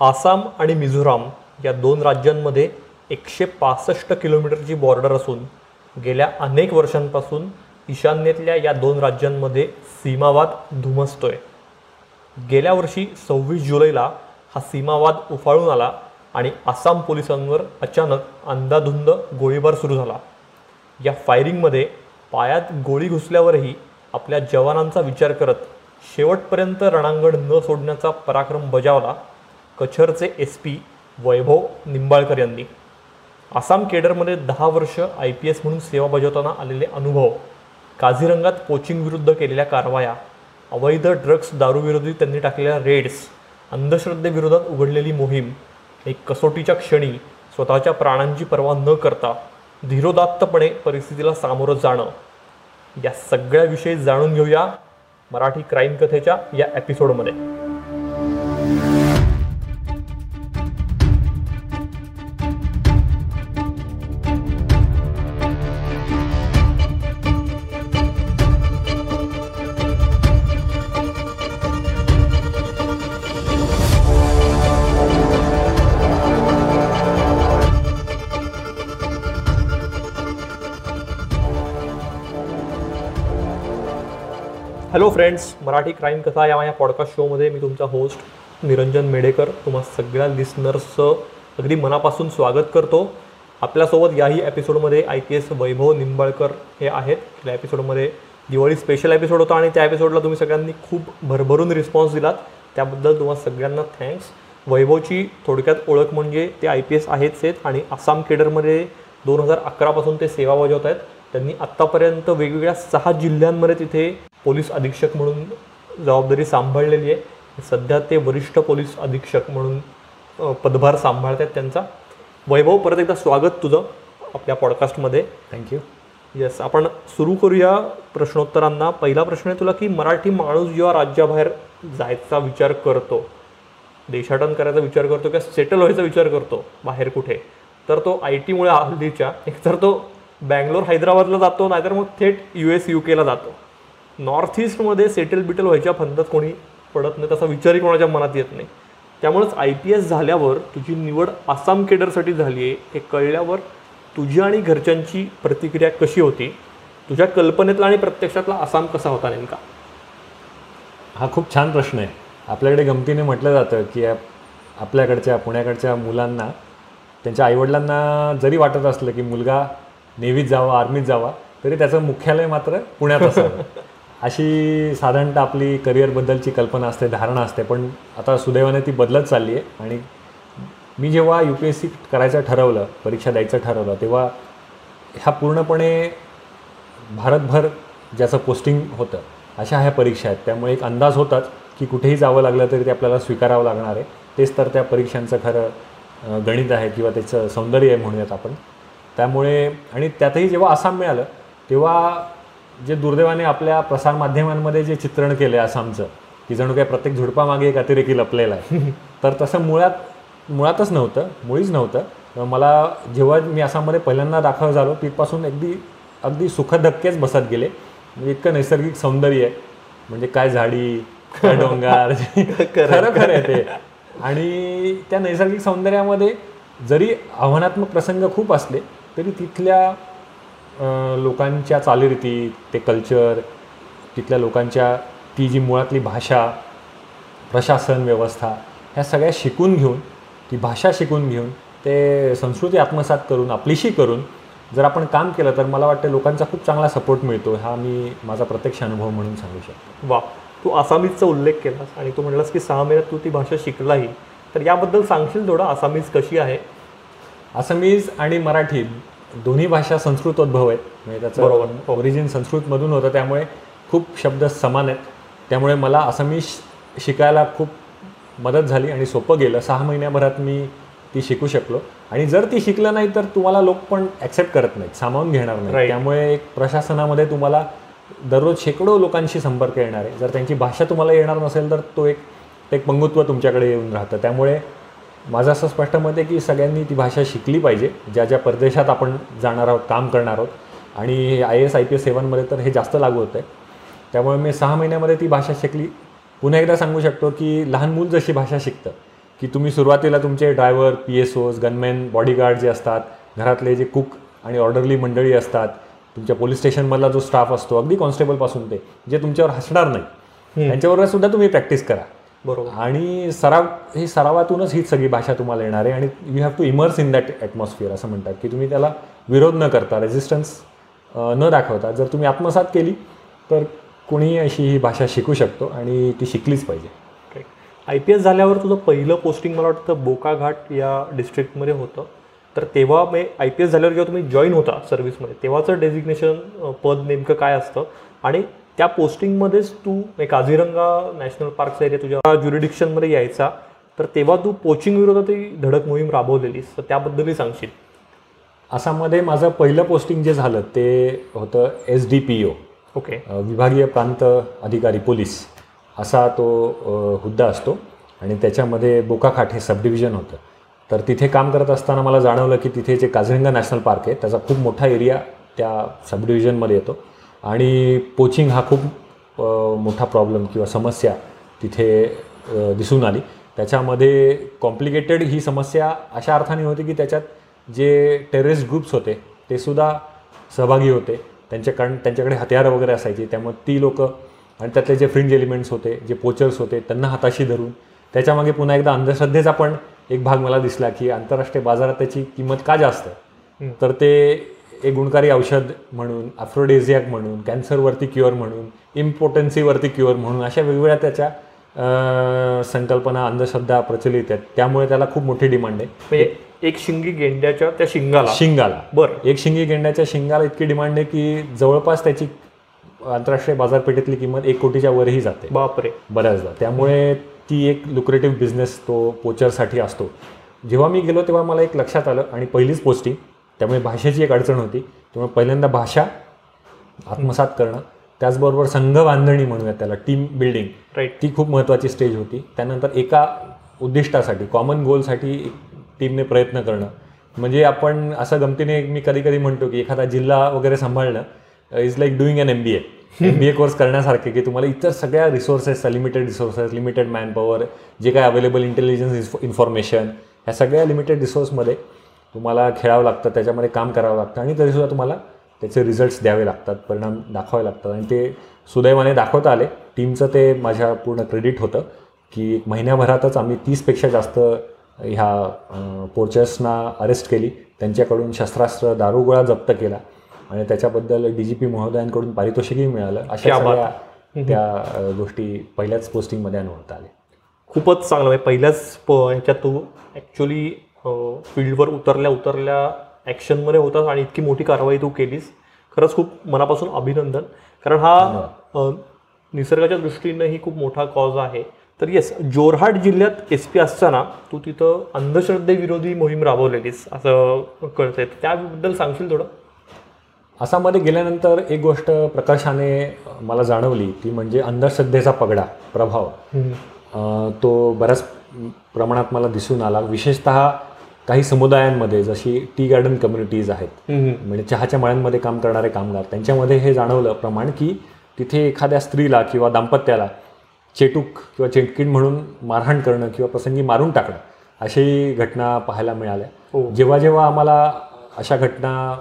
आसाम आणि मिझोराम या दोन राज्यांमध्ये एकशे पासष्ट किलोमीटरची बॉर्डर असून गेल्या अनेक वर्षांपासून ईशान्येतल्या या दोन राज्यांमध्ये सीमावाद धुमसतोय. गेल्या वर्षी सव्वीस जुलैला हा सीमावाद उफाळून आला आणि आसाम पोलिसांवर अचानक अंदाधुंद गोळीबार सुरू झाला. या फायरिंगमध्ये पायात गोळी घुसल्यावरही आपल्या जवानांचा विचार करत शेवटपर्यंत रणांगण न सोडण्याचा पराक्रम बजावला कछरचे एस पी वैभव निंबाळकर यांनी. आसाम केडरमध्ये दहा वर्ष आय पी एस म्हणून सेवा बजावताना आलेले अनुभव काझीरंगात कोचिंग विरुद्ध केलेल्या कारवाया अवैध ड्रग्स दारूविरोधी त्यांनी टाकलेल्या रेड्स अंधश्रद्धेविरोधात उघडलेली मोहीम एक कसोटीच्या क्षणी स्वतःच्या प्राणांची पर्वा न करता धीरोदात्तपणे परिस्थितीला सामोरं जाणं. या सगळ्याविषयी जाणून घेऊया मराठी क्राईम कथेच्या या एपिसोडमध्ये हॅलो फ्रेंड्स मराठी क्राईम कथा या माझ्या पॉडकास्ट शोमध्ये मी तुमचा होस्ट निरंजन मेडेकर. तुम्हा सगळ्या लिस्नर्सचं अगदी मनापासून स्वागत करतो. आपल्यासोबत याही एपिसोडमध्ये I P S Vaibhav Nimbalkar हे आहेत. या एपिसोडमध्ये दिवाळी स्पेशल एपिसोड होता आणि त्या एपिसोडला तुम्ही सगळ्यांनी खूप भरभरून रिस्पॉन्स दिलात. त्याबद्दल तुम्हाला सगळ्यांना थँक्स वैभवची थोडक्यात ओळख म्हणजे ते आय पी एस आहेच आहेत आणि आसाम केडरमध्ये दोन हजार अकरापासून ते सेवा बजावत आहेत. त्यांनी आत्तापर्यंत वेगवेगळ्या सहा जिल्ह्यांमध्ये तिथे पोलीस अधीक्षक म्हणून जबाबदारी सांभाळलेली आहे. सध्या ते वरिष्ठ पोलीस अधीक्षक म्हणून पदभार सांभाळत आहेत त्यांचा. वैभव परत एकदा स्वागत तुझं आपल्या पॉडकास्टमध्ये थँक्यू येस आपण सुरू करूया प्रश्नोत्तरांना. पहिला प्रश्न आहे तुला की मराठी माणूस जेव्हा राज्याबाहेर जायचा विचार करतो देशाटन करायचा विचार करतो किंवा सेटल व्हायचा विचार करतो बाहेर कुठे तर तो आय टीमुळे हल्लीच्या एकतर तो बँगलोर हैदराबादला जातो नाहीतर मग थेट यू एस यू केला जातो. नॉर्थ ईस्टमध्ये सेटल बिटल व्हायच्या फंदात कोणी पडत नाही तसा विचारही कोणाच्या मनात येत नाही. त्यामुळेच आय पी एस झाल्यावर तुझी निवड आसाम केडरसाठी झाली आहे. हे कळल्यावर तुझी आणि घरच्यांची प्रतिक्रिया कशी होती? तुझ्या कल्पनेतला आणि प्रत्यक्षातला आसाम कसा होता नेमका? हा खूप छान प्रश्न आहे. आपल्याकडे गमतीने म्हटलं जातं की आपल्याकडच्या पुण्याकडच्या मुलांना त्यांच्या आईवडिलांना जरी वाटत असलं की मुलगा नेव्हीत जावा आर्मीत जावा तरी त्याचं मुख्यालय मात्र पुण्यात असावं. अशी साधारणतः आपली करिअरबद्दलची कल्पना असते धारणा असते पण आता सुदैवाने ती बदलत चालली आहे आणि मी जेव्हा यू पी एस सी करायचं ठरवलं परीक्षा द्यायचं ठरवलं तेव्हा ह्या पूर्णपणे भारतभर ज्याचं पोस्टिंग होतं अशा ह्या परीक्षा आहेत. त्यामुळे एक अंदाज होताच की कुठेही जावं लागलं तरी ते आपल्याला स्वीकारावं लागणार आहे. तेच तर त्या परीक्षांचं खरं गणित आहे किंवा त्याचं सौंदर्य आहे म्हणूयात आपण. त्यामुळे आणि त्यातही जेव्हा आसाम मिळालं तेव्हा जे दुर्दैवाने आपल्या प्रसारमाध्यमांमध्ये जे चित्रण केलं आहे आसामचं की जणू काय प्रत्येक झुडपामागे एक अतिरेकी लपलेला आहे. तर तसं मुळात मुळातच नव्हतं मुळीच नव्हतं. मला जेव्हा मी आसाममध्ये पहिल्यांदा दाखल झालो तिथपासून अगदी अगदी सुखधक्केच बसत गेले. म्हणजे इतकं नैसर्गिक सौंदर्य आहे. म्हणजे काय झाडी काय डोंगर खरं खरं आहे ते. आणि त्या नैसर्गिक सौंदर्यामध्ये जरी आव्हानात्मक प्रसंग खूप असले तरी तिथल्या लोकांच्या चालीरीती ते कल्चर तिथल्या लोकांच्या ती जी मुळातली भाषा प्रशासन व्यवस्था ह्या सगळ्या शिकून घेऊन ती भाषा शिकून घेऊन ते संस्कृती आत्मसात करून आपलीशी करून जर आपण काम केलं तर मला वाटतं लोकांचा खूप चांगला सपोर्ट मिळतो. हा मी माझा प्रत्यक्ष अनुभव म्हणून सांगू शकतो. वा तू आसामीजचा उल्लेख केलास आणि तू म्हणलास की सहा महिन्यात तू ती भाषा शिकलाही. तर याबद्दल सांगशील थोडं? आसामीज कशी आहे? आसामीज आणि मराठी दोन्ही भाषा संस्कृतोद्भव आहेत. म्हणजे बरोबर. त्याचं ओरिजिन संस्कृतमधून होतं. त्यामुळे खूप शब्द समान आहेत. त्यामुळे मला आसामी शिकायला खूप मदत झाली आणि सोपं गेलं. सहा महिन्याभरात मी ती शिकू शकलो. आणि जर ती शिकलं नाही तर तुम्हाला लोक पण ॲक्सेप्ट करत नाहीत. सामावून घेणार नाही. त्यामुळे एक प्रशासनामध्ये तुम्हाला दररोज शेकडो लोकांशी संपर्क येणार आहे. जर त्यांची भाषा तुम्हाला येणार नसेल तर तो एक ते एक पंगुत्व तुमच्याकडे येऊन राहतं. त्यामुळे माझं असं स्पष्ट मत आहे की सगळ्यांनी ती भाषा शिकली पाहिजे. ज्या ज्या परदेशात आपण जाणार आहोत काम करणार आहोत. आणि I S I P S सेवांमध्ये तर हे जास्त लागू होतं आहे त्यामुळे मी सहा महिन्यामध्ये ती भाषा शिकली. पुन्हा एकदा सांगू शकतो की लहान मूल जशी भाषा शिकतं की तुम्ही सुरुवातीला तुमचे driver P S O's gunman bodyguard जे असतात घरातले जे कुक आणि ऑर्डरली मंडळी असतात तुमच्या पोलीस स्टेशनमधला जो स्टाफ असतो अगदी कॉन्स्टेबलपासून ते जे तुमच्यावर हसणार नाही त्यांच्याबरोबर सुद्धा तुम्ही प्रॅक्टिस करा. बरोबर. आणि सराव ही सरावातूनच ही सगळी भाषा तुम्हाला येणार आहे आणि you have to immerse in that atmosphere असं म्हणतात की तुम्ही त्याला विरोध न करता रेझिस्टन्स न दाखवता जर तुम्ही आत्मसात केली तर कोणीही अशी ही भाषा शिकू शकतो आणि ती शिकलीच पाहिजे. आय पी एस झाल्यावर तुझं पहिलं पोस्टिंग मला वाटतं बोकाघाट या डिस्ट्रिक्टमध्ये होतं. तर तेव्हा मी आय पी एस झाल्यावर जेव्हा तुम्ही जॉईन होता सर्व्हिसमध्ये तेव्हाचं डेझिग्नेशन पद नेमकं काय असतं? आणि त्या पोस्टिंगमध्येच तू म्हणजे काझीरंगा नॅशनल पार्कचा एरिया तुझ्या ज्युरिडिक्शनमध्ये यायचा. तर तेव्हा तू पोचिंग विरोधात धडक मोहीम राबवलेलीस. तर त्याबद्दलही सांगशील. आसाममध्ये माझं पहिलं पोस्टिंग जे झालं ते होतं S D P O okay. विभागीय प्रांत अधिकारी पोलीस. असा तो हुद्दा असतो. आणि त्याच्यामध्ये बोकाखाट हे सब डिव्हिजन होतं. तर तिथे काम करत असताना मला जाणवलं की तिथे जे काझिरंगा नॅशनल पार्क आहे त्याचा खूप मोठा एरिया त्या सब डिव्हिजनमध्ये येतो. आणि पोचिंग हा खूप मोठा प्रॉब्लेम किंवा समस्या तिथे दिसून आली. त्याच्यामध्ये कॉम्प्लिकेटेड ही समस्या अशा अर्थाने होती की त्याच्यात जे टेररिस्ट ग्रुप्स होते ते सुद्धा सहभागी होते. त्यांच्याकडं त्यांच्याकडे हत्यारं वगैरे असायची. त्यामुळे ती लोक आणि त्यातले जे फ्रिंज एलिमेंट्स होते जे पोचर्स होते त्यांना हाताशी धरून त्याच्यामागे पुन्हा एकदा अंधश्रद्धेचा पण एक भाग मला दिसला की आंतरराष्ट्रीय बाजारात त्याची किंमत का जास्त? तर ते एक गुणकारी औषध म्हणून अफ्रोडेझियाक म्हणून कॅन्सरवरती क्युअर म्हणून इम्पोर्टन्सीवरती क्युअर म्हणून अशा वेगवेगळ्या त्याच्या संकल्पना अंधश्रद्धा प्रचलित आहेत. त्यामुळे त्याला खूप मोठी डिमांड आहे. एक शिंगी गेंड्याच्या त्या शिंगाला. शिंगाला. बरं. एक शिंगी गेंड्याच्या शिंगाला इतकी डिमांड आहे की जवळपास त्याची आंतरराष्ट्रीय बाजारपेठेतली किंमत एक कोटीच्या वरही जाते. बापरे. बऱ्याचदा. त्यामुळे ती एक लुक्रेटिव्ह बिझनेस तो पोचरसाठी असतो. जेव्हा मी गेलो तेव्हा मला एक लक्षात आलं आणि पहिलीच पोस्टिंग त्यामुळे भाषेची एक अडचण होती. त्यामुळे पहिल्यांदा भाषा आत्मसात करणं त्याचबरोबर संघ बांधणी म्हणूयात त्याला टीम बिल्डिंग राईट ती खूप महत्त्वाची स्टेज होती. त्यानंतर एका उद्दिष्टासाठी कॉमन गोलसाठी टीमने प्रयत्न करणं. म्हणजे आपण असं गमतीने मी कधी कधी म्हणतो की एखादा जिल्हा वगैरे सांभाळणं is like doing an M B A M B A course करण्यासारखे की तुम्हाला इतर सगळ्या resources limited resources limited manpower जे काय अवेलेबल इंटेलिजन्स इन्फॉर्मेशन ह्या सगळ्या लिमिटेड रिसोर्समध्ये तुम्हाला खेळावं लागतं त्याच्यामध्ये काम करावं लागतं आणि तरीसुद्धा तुम्हाला त्याचे रिझल्ट्स द्यावे लागतात परिणाम दाखवावे लागतात. आणि ते सुदैवाने दाखवता आले. टीमचं ते माझ्या पूर्ण क्रेडिट होतं की एक महिन्याभरातच आम्ही तीसपेक्षा जास्त ह्या पोर्चर्सना अरेस्ट केली. त्यांच्याकडून शस्त्रास्त्र दारुगोळा जप्त केला. आणि त्याच्याबद्दल डी जी पी महोदयांकडून पारितोषिकही मिळालं. अशा. सगळ्या त्या गोष्टी पहिल्याच पोस्टिंगमध्ये अनुभवता आल्या. खूपच चांगलं. म्हणजे पहिल्याच प ह्याच्यात तू ॲक्च्युली फील्डवर उतरल्या उतरल्या ॲक्शनमध्ये होतास आणि इतकी मोठी कारवाई तू केलीस. खरंच खूप मनापासून अभिनंदन. कारण हा निसर्गाच्या दृष्टीनं ही खूप मोठा कॉज आहे. तर येस जोरहाट जिल्ह्यात एस पी असताना तू तिथं अंधश्रद्धेविरोधी मोहीम राबवलेलीस असं कळतंय. त्याबद्दल सांगशील थोडं? आसाममध्ये गेल्यानंतर एक गोष्ट प्रकर्षाने मला जाणवली ती म्हणजे अंधश्रद्धेचा पगडा प्रभाव. तो बऱ्याच प्रमाणात मला दिसून आला. विशेषत काही समुदायांमध्ये जशी टी गार्डन कम्युनिटीज आहेत म्हणजे चहाच्या मळ्यांमध्ये काम करणारे कामगार त्यांच्यामध्ये हे जाणवलं प्रमाण की तिथे एखाद्या स्त्रीला किंवा दाम्पत्याला चेटूक किंवा चेटकीण म्हणून मारहाण करणं किंवा प्रसंगी मारून टाकणं अशाही घटना पाहायला मिळाल्या. हो. जेव्हा जेव्हा आम्हाला अशा घटना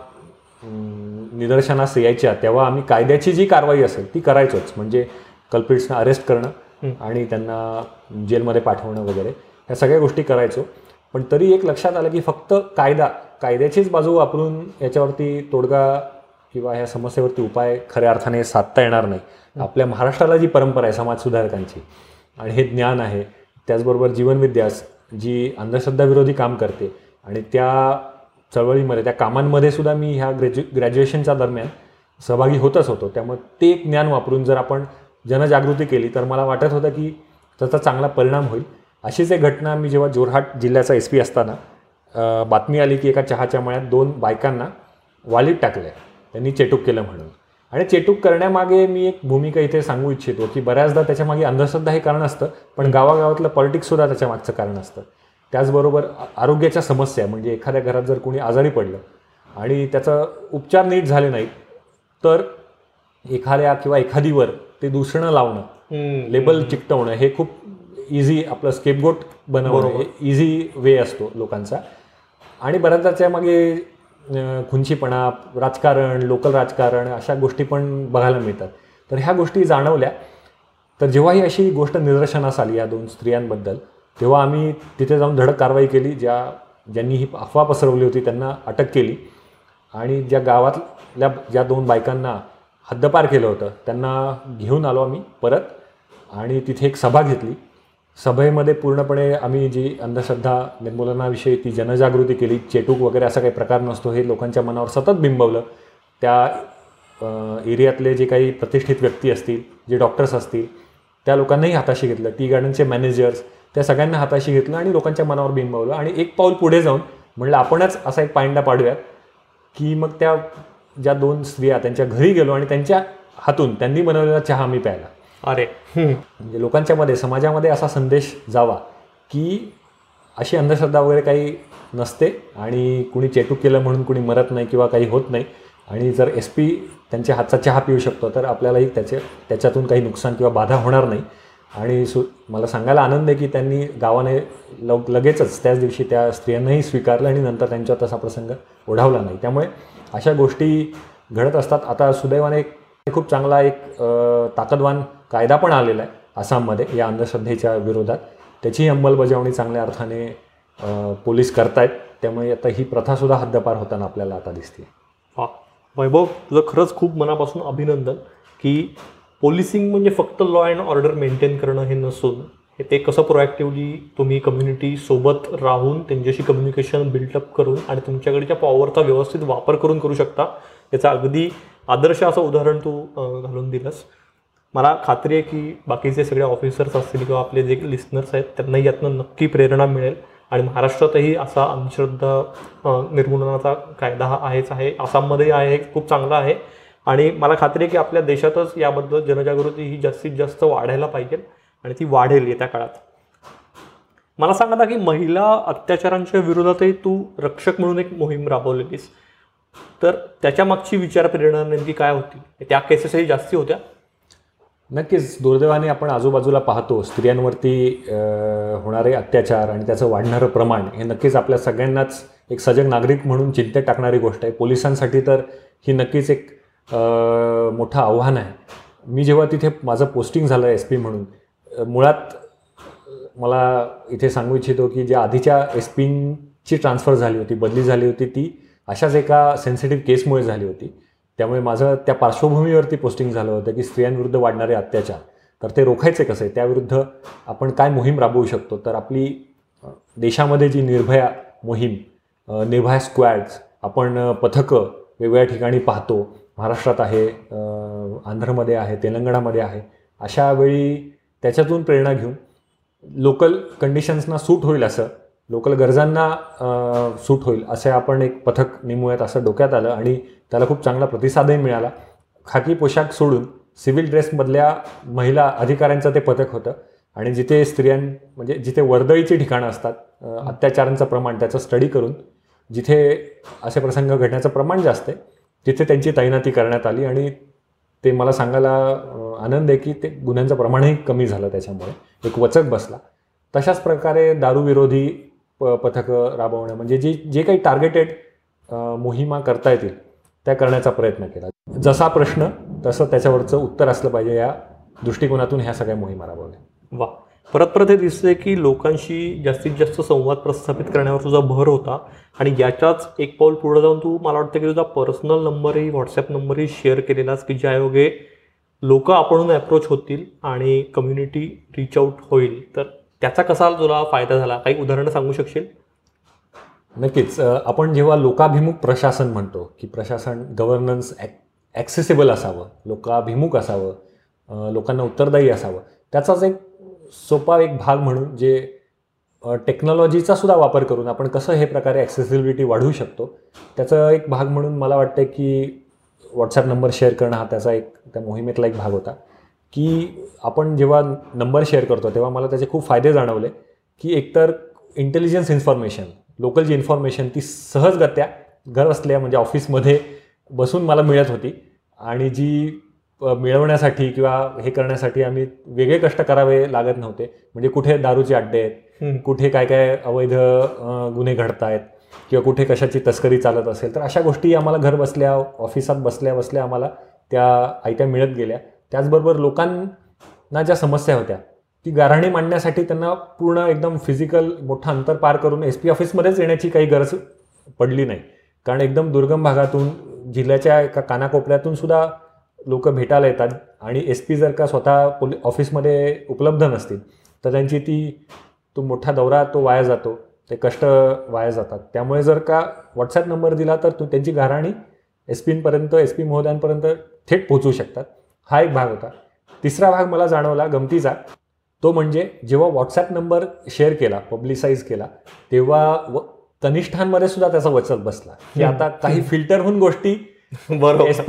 निदर्शनास यायच्या तेव्हा आम्ही कायद्याची जी कारवाई असेल ती करायचोच म्हणजे कल्प्रिट्सना अरेस्ट करणं आणि त्यांना जेलमध्ये पाठवणं वगैरे ह्या सगळ्या गोष्टी करायचो. पण तरी एक लक्षात आलं की फक्त कायदा कायद्याचीच बाजू वापरून याच्यावरती तोडगा किंवा ह्या समस्येवरती उपाय खऱ्या अर्थाने साधता येणार नाही. आपल्या महाराष्ट्राला जी परंपरा आहे समाज सुधारकांची आणि हे ज्ञान आहे त्याचबरोबर जीवनविद्यास जी अंधश्रद्धाविरोधी काम करते आणि त्या चळवळीमध्ये त्या कामांमध्ये सुद्धा मी ह्या ग्रॅज्यु ग्रॅज्युएशनच्या दरम्यान सहभागी होतच होतो. त्यामुळे ते ज्ञान वापरून जर आपण जनजागृती केली तर मला वाटत होतं की त्याचा चांगला परिणाम होईल. अशीच एक घटना मी जेव्हा जोरहाट जिल्ह्याचा एस पी असताना बातमी आली की एका चहाच्या मळ्यात दोन बायकांना वालीत टाकलं त्यांनी चेटूक केलं म्हणून. आणि चेटूक करण्यामागे मी एक भूमिका इथे सांगू इच्छितो की बऱ्याचदा त्याच्यामागे अंधश्रद्धा हे कारण असतं पण गावागावातलं पॉलिटिक्ससुद्धा त्याच्या मागचं कारण असतं. त्याचबरोबर आरोग्याच्या समस्या म्हणजे एखाद्या घरात जर कोणी आजारी पडलं आणि त्याचा उपचार नीट झाले नाहीत तर एखाद्या किंवा एखादीवर ते दूषणं लावणं लेबल चिकटवणं हे खूप इझी आपलं स्केपगोट बनवणं इझी वे असतो लोकांचा. आणि बऱ्याचदा त्यामागे खुंचीपणा राजकारण लोकल राजकारण अशा गोष्टी पण बघायला मिळतात. तर ह्या गोष्टी जाणवल्या. तर जेव्हा ही अशी गोष्ट निदर्शनास आली या दोन स्त्रियांबद्दल तेव्हा आम्ही तिथे जाऊन धडक कारवाई केली ज्या ज्यांनी ही अफवा पसरवली होती त्यांना अटक केली. आणि ज्या गावातल्या ज्या दोन बायकांना हद्दपार केलं होतं त्यांना घेऊन आलो आम्ही परत. आणि तिथे एक सभा घेतली. सभेमध्ये पूर्णपणे आम्ही जी अंधश्रद्धा निर्मूलनाविषयी ती जनजागृती केली चेटूक वगैरे असा काही प्रकार नसतो हे लोकांच्या मनावर सतत बिंबवलं. त्या एरियातले जे काही प्रतिष्ठित व्यक्ती असतील जे डॉक्टर्स असतील त्या लोकांनाही हाताशी घेतलं. टी गार्डनचे मॅनेजर्स त्या सगळ्यांना हाताशी घेतलं आणि लोकांच्या मनावर बिंबवलं. आणि एक पाऊल पुढे जाऊन म्हणलं आपणच असा एक पायंडा पाडूयात की मग त्या ज्या दोन स्त्रिया त्यांच्या घरी गेलो आणि त्यांच्या हातून त्यांनी बनवलेला चहा आम्ही प्यायला. अरे. म्हणजे लोकांच्या मध्ये समाजामध्ये असा संदेश जावा की अशी अंधश्रद्धा वगैरे काही नसते आणि कुणी चेटूक केलं म्हणून कुणी मरत नाही किंवा काही होत नाही. आणि जर एस पी त्यांच्या हातचा चहा पिऊ शकतो तर आपल्यालाही त्याचे त्याच्यातून काही नुकसान किंवा बाधा होणार नाही. आणि सु मला सांगायला आनंद आहे की त्यांनी गावाने लव लगेचच त्याच दिवशी त्या स्त्रियांनाही स्वीकारलं आणि नंतर त्यांच्यावर तसा प्रसंग ओढावला नाही. त्यामुळे अशा गोष्टी घडत असतात. आता सुदैवाने खूप चांगला एक ताकदवान कायदा पण आलेला आहे आसाममध्ये या अंधश्रद्धेच्या विरोधात. त्याचीही अंमलबजावणी चांगल्या अर्थाने पोलीस करतायत. त्यामुळे आता ही प्रथासुद्धा हद्दपार होताना आपल्याला आता दिसते. हा. वैभव तुझं खरंच खूप मनापासून अभिनंदन की पोलिसिंग म्हणजे फक्त लॉ अँड ऑर्डर मेंटेन करणं हे नसून हे ते कसं प्रोॲक्टिव्हली तुम्ही कम्युनिटी सोबत राहून त्यांच्याशी कम्युनिकेशन बिल्डअप करून आणि तुमच्याकडच्या पॉवरचा व्यवस्थित वापर करून करू शकता याचं अगदी आदर्श असं उदाहरण तू घालून दिलंस. मला खात्री आहे की बाकीचे सगळे ऑफिसर्स असतील किंवा आपले जे लिस्नर्स आहेत त्यांनाही यातनं नक्की प्रेरणा मिळेल. आणि महाराष्ट्रातही असा अंधश्रद्धा निर्मूलनाचा कायदा हा आहेच आहे. आसाममध्येही आहे खूप चांगला आहे. आणि मला खात्री आहे की आपल्या देशातच याबद्दल जनजागृती ही जास्तीत जास्त वाढायला पाहिजे आणि ती वाढेल येत्या काळात. मला सांगा ना की महिला अत्याचारांच्या विरोधातही तू रक्षक म्हणून एक मोहीम राबवलेलीस. तर त्याच्यामागची विचारप्रेरणा नेमकी काय होती? त्या केसेसही जास्ती होत्या. नक्कीच. दुर्दैवाने आपण आजूबाजूला पाहतो स्त्रियांवरती होणारे अत्याचार आणि त्याचं वाढणारं प्रमाण हे नक्कीच आपल्या सगळ्यांनाच एक सजग नागरिक म्हणून चिंतेत टाकणारी गोष्ट आहे. पोलिसांसाठी तर ही नक्कीच एक मोठं आव्हान आहे. मी जेव्हा तिथे माझं पोस्टिंग झालं एस पी म्हणून मुळात मला इथे सांगू इच्छितो की ज्या आधीच्या एस पीची ट्रान्सफर झाली होती बदली झाली होती ती अशाच एका सेन्सिटिव्ह केसमुळे झाली होती. त्यामुळे माझं त्या पार्श्वभूमीवरती पोस्टिंग झालं होतं की स्त्रियांविरुद्ध वाढणारे अत्याचार. तर ते रोखायचे कसे? त्याविरुद्ध आपण काय मोहीम राबवू शकतो? तर आपली देशामध्ये जी निर्भया मोहीम निर्भया स्क्वॅड्स आपण पथकं वेगवेगळ्या ठिकाणी पाहतो. महाराष्ट्रात आहे आंध्रमध्ये आहे तेलंगणामध्ये आहे. अशा वेळी त्याच्यातून प्रेरणा घेऊन लोकल कंडिशन्सना सूट होईल असं लोकल गरजांना सूट होईल असे आपण एक पथक नेमूयात असं डोक्यात आलं आणि त्याला खूप चांगला प्रतिसादही मिळाला. खाकी पोशाख सोडून सिव्हिल ड्रेसमधल्या महिला अधिकाऱ्यांचं ते पथक होतं आणि जिथे स्त्रियां म्हणजे जिथे वर्दळीची ठिकाणं असतात अत्याचारांचं प्रमाण त्याचं स्टडी करून जिथे असे प्रसंग घडण्याचं प्रमाण जास्त आहे तिथे त्यांची तैनाती करण्यात आली आणि ते मला सांगायला आनंद आहे की ते गुन्ह्यांचं प्रमाणही कमी झालं त्याच्यामुळे. एक वचक बसला. तशाच प्रकारे दारूविरोधी प पथकं राबवणं म्हणजे जे जे काही टार्गेटेड मोहिमा करता येतील त्या करण्याचा प्रयत्न केला. जसा प्रश्न तसं त्याच्यावरचं उत्तर असलं पाहिजे या दृष्टिकोनातून ह्या सगळ्या मोहिमा राबवल्या. वा. परत परत हे दिसतंय की लोकांशी जास्तीत जास्त संवाद प्रस्थापित करण्यावर तुझा भर होता आणि याच्याच एक पाऊल पुढे जाऊन तू मला वाटतं की तुझा पर्सनल नंबरही व्हॉट्सॲप नंबरही शेअर केलेलास की ज्यायोगे लोक आपण अप्रोच होतील आणि कम्युनिटी रीच आउट होईल. तर त्याचा कसा तुला फायदा झाला? काही उदाहरणं सांगू शकशील? नक्कीच. आपण जेव्हा लोकाभिमुख प्रशासन म्हणतो की प्रशासन गव्हर्नन्स ॲक्सेसिबल असावं लोकाभिमुख असावं लोकांना उत्तरदायी असावं त्याचाच एक सोपा एक भाग म्हणून जे टेक्नॉलॉजीचा सुद्धा वापर करून आपण कसं हे प्रकारे ॲक्सेसिबिलिटी वाढवू शकतो त्याचा एक भाग म्हणून मला वाटतं की व्हॉट्सॲप नंबर शेअर करणं हा त्याचा एक त्या मोहिमेतला एक भाग होता. की आपण जेव्हा नंबर शेअर करतो तेव्हा मला त्याचे खूप फायदे जाणवले की एकतर इंटेलिजन्स इन्फॉर्मेशन लोकल जी इन्फॉर्मेशन ती सहजगत्या घर असल्या म्हणजे ऑफिसमध्ये बसून मला मिळत होती. आणि जी मिळवण्यासाठी किंवा हे करण्यासाठी आम्ही वेगळे कष्ट करावे लागत नव्हते. म्हणजे कुठे दारूचे अड्डे आहेत कुठे काय काय अवैध गुन्हे घडत आहेत किंवा कुठे कशाची तस्करी चालत असेल तर अशा गोष्टी आम्हाला घर बसल्या ऑफिसात बसल्या बसल्या आम्हाला त्या आयत्या मिळत गेल्या. त्याचबरोबर लोकांना ज्या समस्या होत्या ती गाऱ्हाणी मांडण्यासाठी त्यांना पूर्ण एकदम फिजिकल मोठं अंतर पार करून एस पी ऑफिसमध्येच येण्याची काही गरज पडली नाही. कारण एकदम दुर्गम भागातून जिल्ह्याच्या एका कानाकोपऱ्यातून सुद्धा लोक भेटायला येतात आणि एस पी जर का स्वतः पोली ऑफिसमध्ये उपलब्ध नसतील तर त्यांची ती तो मोठा दौरा तो वाया जातो ते कष्ट वाया जातात. त्यामुळे जर का व्हॉट्सॲप नंबर दिला तर तू त्यांची गाराणी एस पींपर्यंत एस पी महोदयांपर्यंत थेट पोहोचू शकतात. हा एक भाग होता. तिसरा भाग मला जाणवला गमतीचा. तो म्हणजे जेव्हा व्हॉट्सॲप नंबर शेअर केला पब्लिसाईज केला तेव्हा व कनिष्ठांमध्ये सुद्धा त्याचा वचक बसला. की आता काही फिल्टरहून गोष्टी बरोबर. एस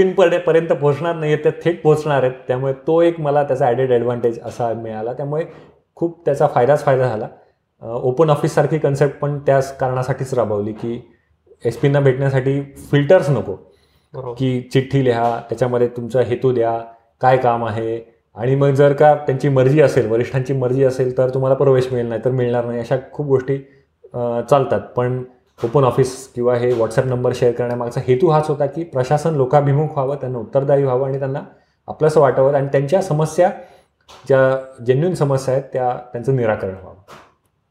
पर्यंत पोहोचणार नाही त्या थेट पोहोचणार आहेत. त्यामुळे तो एक मला त्याचा ॲडेड ॲडव्हान्टेज असा मिळाला. त्यामुळे खूप त्याचा फायदाच फायदा झाला. ओपन ऑफिससारखी कन्सेप्ट पण त्याच कारणासाठीच राबवली की एस पींना भेटण्यासाठी फिल्टर्स नको. की चिठ्ठी लिहा त्याच्यामध्ये तुमचा हेतू द्या काय काम आहे? आणि मग जर का त्यांची मर्जी असेल वरिष्ठांची मर्जी असेल तर तुम्हाला प्रवेश मिळेल नाही तर मिळणार नाही अशा खूप गोष्टी चालतात. पण ओपन ऑफिस किंवा हे व्हॉट्सअप नंबर शेअर करण्यामागचा हेतू हाच होता की प्रशासन लोकाभिमुख व्हावं त्यांना उत्तरदायी व्हावं आणि त्यांना आपलंसं वाटावं आणि त्यांच्या समस्या ज्या जेन्युन समस्या आहेत त्या त्यांचं निराकरण व्हावं.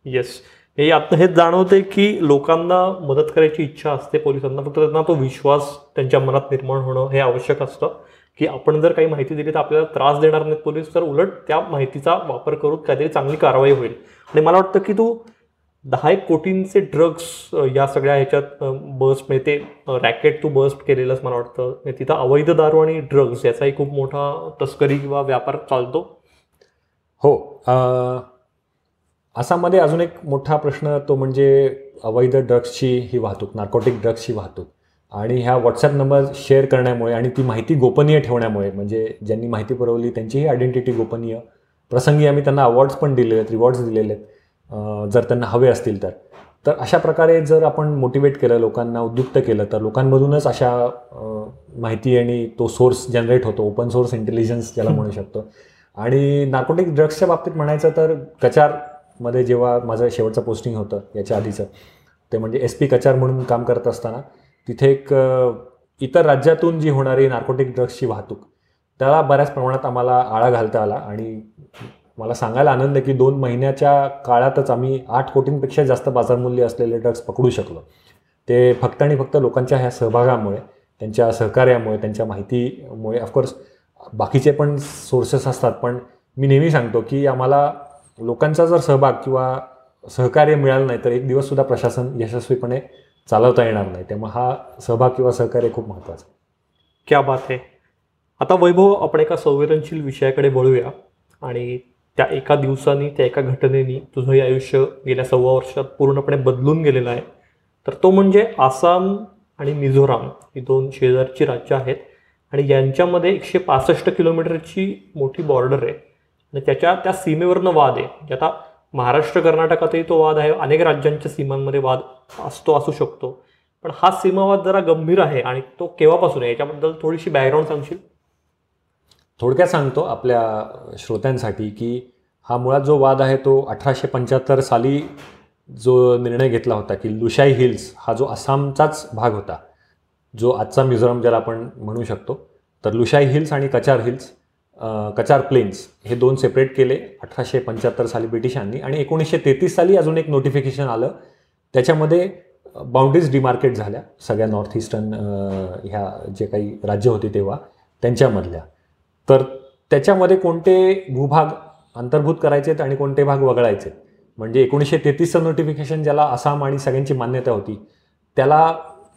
येस हे आता हेच जाणवते की लोकांना मदत करायची इच्छा असते पोलिसांना. फक्त त्यांना तो विश्वास त्यांच्या मनात निर्माण होणं हे आवश्यक असतं. की आपण जर काही माहिती दिली तर आपल्याला त्रास देणार नाहीत पोलीस तर उलट त्या माहितीचा वापर करून काहीतरी चांगली कारवाई होईल. आणि मला वाटतं की तू दहा एक कोटींचे ड्रग्स या सगळ्या ह्याच्यात बस्ट म्हणजे ते रॅकेट तू बस्ट केलेलंच मला वाटतं. तिथं अवैध दारू आणि ड्रग्स याचाही खूप मोठा तस्करी किंवा व्यापार चालतो. हो आसाममध्ये अजून एक मोठा प्रश्न तो म्हणजे अवैध ड्रग्सची ही वाहतूक नार्कोटिक ड्रग्सची वाहतूक. आणि ह्या व्हॉट्सॲप नंबर शेअर करण्यामुळे आणि ती माहिती गोपनीय ठेवण्यामुळे म्हणजे ज्यांनी माहिती पुरवली त्यांचीही आयडेंटिटी गोपनीय. प्रसंगी आम्ही त्यांना अवॉर्ड्स पण दिलेले आहेत रिवॉर्ड्स दिलेले आहेत. जर त्यांना हवे असतील तर. तर अशा प्रकारे जर आपण मोटिवेट केलं लोकांना उद्युक्त केलं तर लोकांमधूनच अशा माहिती आणि तो सोर्स जनरेट होतो ओपन सोर्स इंटेलिजन्स ज्याला म्हणू शकतो. आणि नार्कोटिक ड्रग्सच्या बाबतीत म्हणायचं तर कचारमध्ये जेव्हा माझं शेवटचं पोस्टिंग होतं याच्या आधीचं ते म्हणजे एस पी कचार म्हणून काम करत असताना तिथे एक इतर राज्यातून जी होणारी नार्कोटिक ड्रग्सची वाहतूक त्याला बऱ्याच प्रमाणात आम्हाला आळा घालता आला. आणि मला सांगायला आनंद आहे की दोन महिन्याच्या काळातच आम्ही आठ कोटींपेक्षा जास्त बाजारमूल्य असलेले ड्रग्स पकडू शकलो. ते फक्त आणि फक्त लोकांच्या ह्या सहभागामुळे त्यांच्या सहकार्यामुळे त्यांच्या माहितीमुळे ऑफकोर्स बाकीचे पण सोर्सेस असतात. पण मी नेहमी सांगतो की आम्हाला लोकांचा जर सहभाग किंवा सहकार्य मिळालं नाही तर एक दिवससुद्धा प्रशासन यशस्वीपणे चालवता येणार नाही. त्यामुळे हा सहभाग किंवा सहकार्य खूप महत्त्वाचं क्या बात आहे आता वैभव आपण एका संवेदनशील विषयाकडे वळूया आणि त्या एका दिवसांनी त्या एका घटनेनी तुझं हे आयुष्य गेल्या सव्वा वर्षात पूर्णपणे बदलून गेलेलं आहे. तर तो म्हणजे आसाम आणि मिझोराम ही दोन शेजारची राज्य आहेत. आणि यांच्यामध्ये एकशे पासष्ट किलोमीटरची मोठी बॉर्डर आहे. आणि त्याच्या त्या सीमेवरनं वाद आहे. म्हणजे आता महाराष्ट्र कर्नाटकातही तो वाद आहे. अनेक राज्यांच्या सीमांमध्ये वाद असतो असू शकतो. पण हा सीमावाद जरा गंभीर आहे आणि तो केव्हापासून आहे? याच्याबद्दल थोडीशी बॅकग्राऊंड सांगशील? थोडक्यात सांगतो आपल्या श्रोत्यांसाठी की हा मुळात जो वाद आहे तो अठराशे पंच्याहत्तर साली जो निर्णय घेतला होता की लुशाई हिल्स हा जो आसामचाच भाग होता जो आजचा मिझोराम ज्याला आपण म्हणू शकतो तर लुशाई हिल्स आणि कचार हिल्स कचार प्लेन्स हे दोन सेपरेट केले. अठराशे पंच्याहत्तर साली ब्रिटिशांनी आणि एकोणीसशे तेहतीस साली अजून एक नोटिफिकेशन आलं. त्याच्यामध्ये बाउंड्रीज डिमार्केट झाल्या. सगळ्या नॉर्थ ईस्टर्न ह्या जे काही राज्य होती तेव्हा त्यांच्यामधल्या. तर त्याच्यामध्ये कोणते भूभाग अंतर्भूत करायचे आहेत आणि कोणते भाग वगळायचे? म्हणजे एकोणीसशे तेहतीसचं नोटिफिकेशन ज्याला आसाम आणि सगळ्यांची मान्यता होती त्याला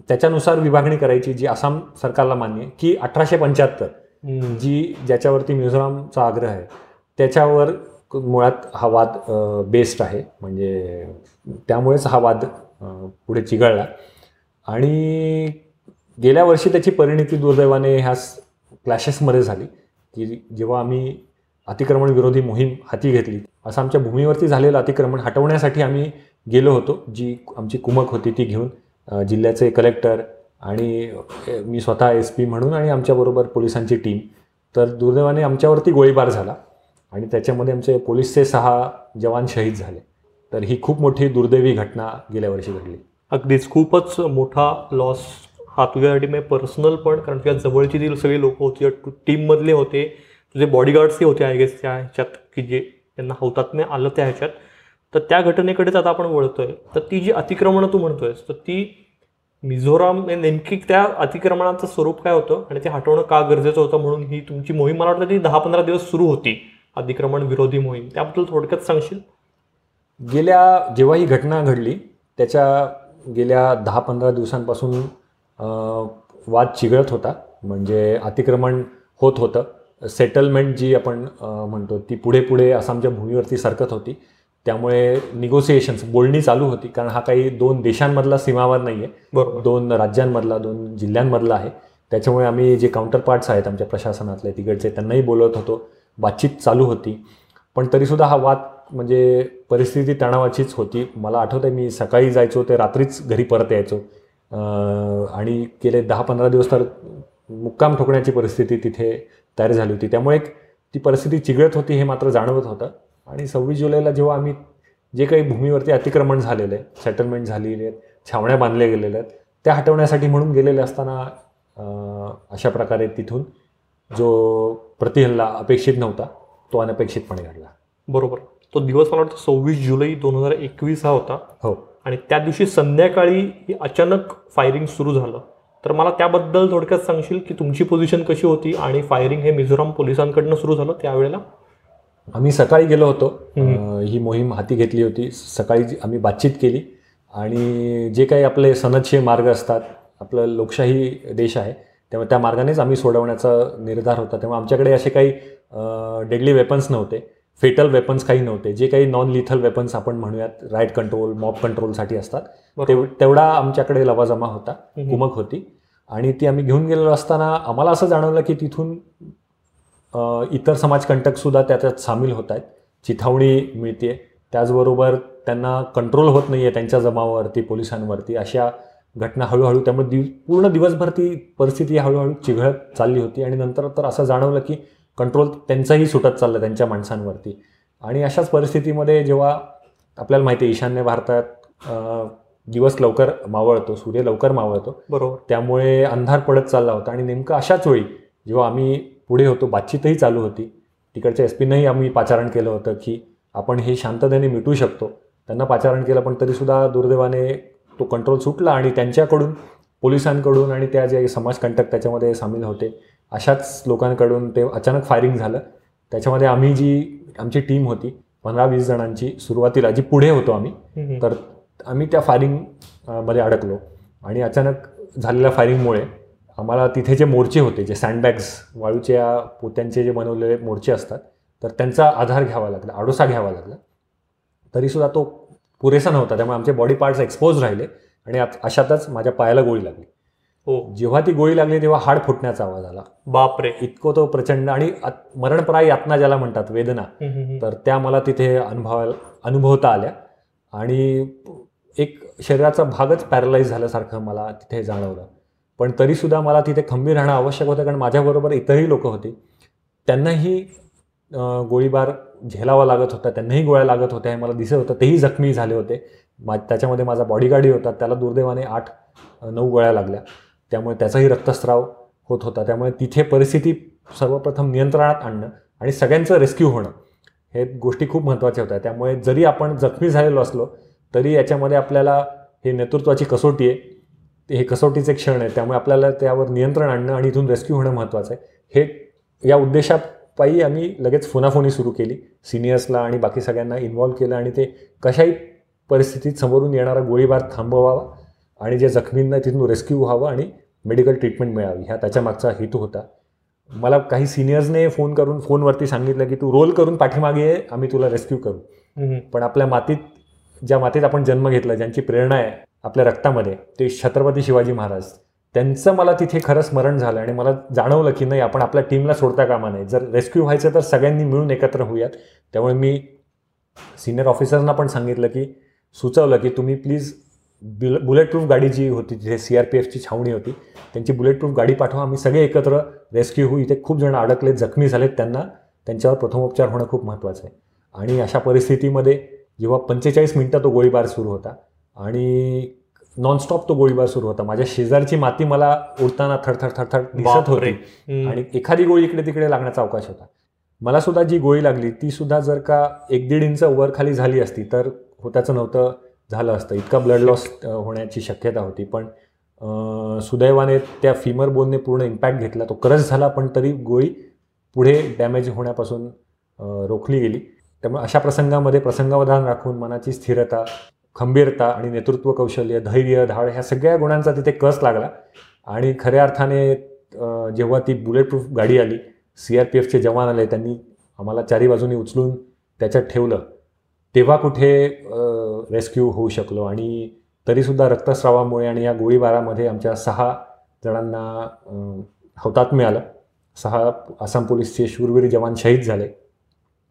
त्याच्यानुसार विभागणी करायची जी आसाम सरकारला मान्य आहे की अठराशे पंच्याहत्तर. जी ज्याच्यावरती मिझोरामचा आग्रह आहे त्याच्यावर मुळात हा वाद बेस्ड आहे. म्हणजे त्यामुळेच हा वाद पुढे चिघळला. आणि गेल्या वर्षी त्याची परिणिती दुर्दैवाने ह्या क्लॅशेसमध्ये झाली की जेव्हा आम्ही अतिक्रमण विरोधी मोहीम हाती घेतली असं आमच्या भूमीवरती झालेलं अतिक्रमण हटवण्यासाठी आम्ही गेलो होतो जी आमची कुमक होती ती घेऊन जिल्ह्याचे कलेक्टर आणि मी स्वतः एस पी म्हणून आणि आमच्याबरोबर पोलिसांची टीम. तर दुर्दैवाने आमच्यावरती गोळीबार झाला आणि त्याच्यामध्ये आमचे पोलीसचे सहा जवान शहीद झाले. तर ही खूप मोठी दुर्दैवी घटना गेल्या वर्षी घडली. अगदीच खूपच मोठा लॉस हा तुझ्यासाठी मी पर्सनल पण कारण तुझ्या जवळची जी सगळी लोक होती टीममधले होते तुझे बॉडीगार्ड्सही होते आय गेस त्या ह्याच्यात की जे त्यांना हौतात्म्य आलं त्या ह्याच्यात. तर त्या घटनेकडेच आता आपण वळतोय. तर ती जी अतिक्रमणं तू म्हणतोयस तर ती मिझोराम हे नेमकी त्या अतिक्रमणाचं स्वरूप काय होतं आणि ते हटवणं का गरजेचं होतं म्हणून ही तुमची मोहीम? मला वाटतं ती दहा पंधरा दिवस सुरू होती अतिक्रमण विरोधी मोहीम. त्याबद्दल थोडक्यात सांगशील? गेल्या जेव्हा ही घटना घडली त्याच्या गेल्या दहा पंधरा दिवसांपासून वाद चिघळत होता म्हणजे अतिक्रमण होत होतं. सेटलमेंट जी आपण म्हणतो ती पुढे पुढे आसामच्या भूमीवरती सरकत होती. त्यामुळे निगोसिएशन्स बोलणी चालू होती. कारण हा काही दोन देशांमधला सीमावाद नाही आहे बरोबर. दोन राज्यांमधला दोन जिल्ह्यांमधला आहे. त्याच्यामुळे आम्ही जे काउंटर पार्ट्स आहेत आमच्या प्रशासनातले तिकडचे त्यांनाही बोलवत होतो. बातचीत चालू होती. पण तरीसुद्धा हा वाद म्हणजे परिस्थिती तणावाचीच होती. मला आठवतं आहे मी सकाळी जायचो ते रात्रीच घरी परत यायचो. आणि गेले दहा पंधरा दिवस तर मुक्काम ठोकण्याची परिस्थिती तिथे तयार झाली होती. त्यामुळे ती परिस्थिती चिघळत होती हे मात्र जाणवत होतं. आणि सव्वीस जुलैला जेव्हा आम्ही जे काही भूमीवरती अतिक्रमण झालेलं आहे सेटलमेंट झालेली आहेत छावण्या बांधल्या गेलेल्या आहेत त्या हटवण्यासाठी म्हणून गेलेले असताना अशा प्रकारे तिथून जो प्रतिहल्ला अपेक्षित नव्हता तो अनपेक्षितपणे घडला. बरोबर. तो दिवस मला वाटतं सव्वीस जुलै दोन हजार एकवीस हा होता. हो. आणि त्या दिवशी संध्याकाळी ही अचानक फायरिंग सुरू झालं. तर मला त्याबद्दल थोडक्यात सांगशील की तुमची पोझिशन कशी होती आणि फायरिंग हे मिझोराम पोलिसांकडनं सुरू झालं त्यावेळेला? आम्ही सकाळी गेलो होतो. ही मोहीम हाती घेतली होती. सकाळी आम्ही बातचीत केली. आणि जे काही आपले सनदशीर मार्ग असतात आपलं लोकशाही देश आहे त्यामुळे त्या मार्गानेच आम्ही सोडवण्याचा निर्धार होता. त्यामुळे आमच्याकडे असे काही डेडली वेपन्स नव्हते. फेटल वेपन्स काही नव्हते. जे काही नॉन लिथल वेपन्स आपण म्हणूयात राईट कंट्रोल मॉब कंट्रोलसाठी असतात तेव तेवढा आमच्याकडे लवाजमा होता. कुमक होती. आणि ती आम्ही घेऊन गेलेलो असताना आम्हाला असं जाणवलं की तिथून इतर समाजकंटकसुद्धा त्याच्यात सामील होत आहेत. चिथावणी मिळते त्याचबरोबर त्यांना कंट्रोल होत नाही आहे त्यांच्या जमावावरती पोलिसांवरती. अशा घटना हळूहळू त्यामुळे दिव पूर्ण दिवसभर ती परिस्थिती हळूहळू चिघळत चालली होती. आणि नंतर तर असं जाणवलं की कंट्रोल त्यांचाही सुटत चाललं त्यांच्या माणसांवरती. आणि अशाच परिस्थितीमध्ये जेव्हा आपल्याला माहिती आहे ईशान्य भारतात दिवस लवकर मावळतो सूर्य लवकर मावळतो. बरोबर. त्यामुळे अंधार पडत चालला होता. आणि नेमकं अशाच वेळी जेव्हा आम्ही पुढे होतो. बातचीतही चालू होती. तिकडच्या एस पीनंही आम्ही पाचारण केलं होतं की आपण हे शांततेने मिटू शकतो. त्यांना पाचारण केलं पण तरीसुद्धा दुर्दैवाने तो कंट्रोल सुटला आणि त्यांच्याकडून पोलिसांकडून आणि त्या जे समाजकंटक त्याच्यामध्ये सामील होते अशाच लोकांकडून ते अचानक फायरिंग झालं. त्याच्यामध्ये आम्ही जी आमची टीम होती पंधरा वीस जणांची सुरुवातीला जी पुढे होतो आम्ही. तर आम्ही त्या फायरिंग अ, मध्ये अडकलो. आणि अचानक झालेल्या फायरिंगमुळे आम्हाला तिथे जे मोर्चे होते जे सँडबॅग्स वाळूच्या पोत्यांचे जे बनवलेले मोर्चे असतात तर त्यांचा आधार घ्यावा लागला आडोसा घ्यावा लागला. तरीसुद्धा तो पुरेसा नव्हता त्यामुळे आमचे बॉडी पार्ट्स एक्सपोज राहिले आणि अशातच माझ्या पायाला गोळी लागली. हो. जेव्हा ती गोळी लागली तेव्हा हाड फुटण्याचा आवाज आला. बापरे. इतकं तो प्रचंड आणि मरणप्राय यातना ज्याला म्हणतात वेदना. तर त्या मला तिथे अनुभवायला अनुभवता आल्या. आणि एक शरीराचा भागच पॅरलाईज झाल्यासारखं मला तिथे जाणवलं. पण तरीसुद्धा मला तिथे खंबीर राहणं आवश्यक होतं कारण माझ्याबरोबर इतरही लोक होती. त्यांनाही गोळीबार झेलावा लागत होता त्यांनाही गोळ्या लागत होत्या हे मला दिसत होतं तेही जखमी झाले होते. मा त्याच्यामध्ये माझा बॉडीगार्डही होता त्याला दुर्दैवाने आठ नऊ गोळ्या लागल्या. त्यामुळे त्याचाही रक्तस्राव होत होता. त्यामुळे तिथे परिस्थिती सर्वप्रथम नियंत्रणात आणणं आणि सगळ्यांचं रेस्क्यू होणं हे गोष्टी खूप महत्त्वाच्या होत्या. त्यामुळे जरी आपण जखमी झालेलो असलो तरी याच्यामध्ये आपल्याला हे नेतृत्वाची कसोटी आहे. ते हे कसोटीचे क्षण आहे त्यामुळे आपल्याला त्यावर नियंत्रण आणणं आणि इथून रेस्क्यू होणं महत्त्वाचं आहे. हे या उद्देशापायी आम्ही लगेच फोनाफोनी सुरू केली सिनियर्सला आणि बाकी सगळ्यांना इन्व्हॉल्व केलं आणि ते कशाही परिस्थितीत समोरून येणारा गोळीबार थांबवावा आणि जे जखमींना तिथून रेस्क्यू व्हावं आणि मेडिकल ट्रीटमेंट मिळावी ह्या त्याच्यामागचा हेतू होता. मला काही सिनियर्सने फोन करून फोनवरती सांगितलं की तू रोल करून पाठीमागे आम्ही तुला रेस्क्यू करू. पण आपल्या मातीत ज्या मातीत आपण जन्म घेतला ज्यांची प्रेरणा आहे आपल्या रक्तामध्ये ते छत्रपती शिवाजी महाराज त्यांचं मला तिथे खरं स्मरण झालं आणि मला जाणवलं की नाही आपण आपल्या टीमला सोडता कामा नाही जर रेस्क्यू व्हायचं तर सगळ्यांनी मिळून एकत्र होऊयात. त्यामुळे मी सिनियर ऑफिसर्सना पण सांगितलं की सुचवलं की तुम्ही प्लीज बुल बुलेट प्रूफ गाडी जी होती तिथे सी आर पी एफची छावणी होती त्यांची बुलेट प्रूफ गाडी पाठवा. आम्ही सगळे एकत्र रेस्क्यू होऊ. इथे खूप जण अडकलेत जखमी झालेत त्यांना. त्यांच्यावर प्रथमोपचार होणं खूप महत्त्वाचं आहे. आणि अशा परिस्थितीमध्ये जेव्हा पंचेचाळीस मिनटं तो गोळीबार सुरू होता आणि नॉनस्टॉप तो गोळीबार सुरू होता. माझ्या शेजारची माती मला उडताना थरथर थरथर दिसत. होती. आणि एखादी गोळी इकडे तिकडे लागण्याचा अवकाश होता. मला सुद्धा जी गोळी लागली ती सुद्धा जर का एक दीड इंच वर खाली झाली असती तर होत्याचं नव्हतं झालं असतं. इतका ब्लड लॉस होण्याची शक्यता होती. पण सुदैवाने त्या फिमर बोनने पूर्ण इम्पॅक्ट घेतला. तो करस झाला पण तरी गोळी पुढे डॅमेज होण्यापासून रोखली गेली. त्यामुळे अशा प्रसंगामध्ये प्रसंगावधान राखून मनाची स्थिरता खंबीरता आणि नेतृत्व कौशल्य धैर्य धाड ह्या सगळ्या गुणांचा तिथे कस लागला? आणि खऱ्या अर्थाने जेव्हा ती बुलेट प्रूफ गाडी आली सी आर पी एफचे जवान आले त्यांनी आम्हाला चारी बाजूनी उचलून त्याच्यात ठेवलं तेव्हा कुठे रेस्क्यू होऊ शकलो. आणि तरीसुद्धा रक्तस्रावामुळे आणि या गोळीबारामध्ये आमच्या सहा जणांना अं, हौतात्म्य आलं सहा आसाम पोलीसचे शूरवीर जवान शहीद झाले.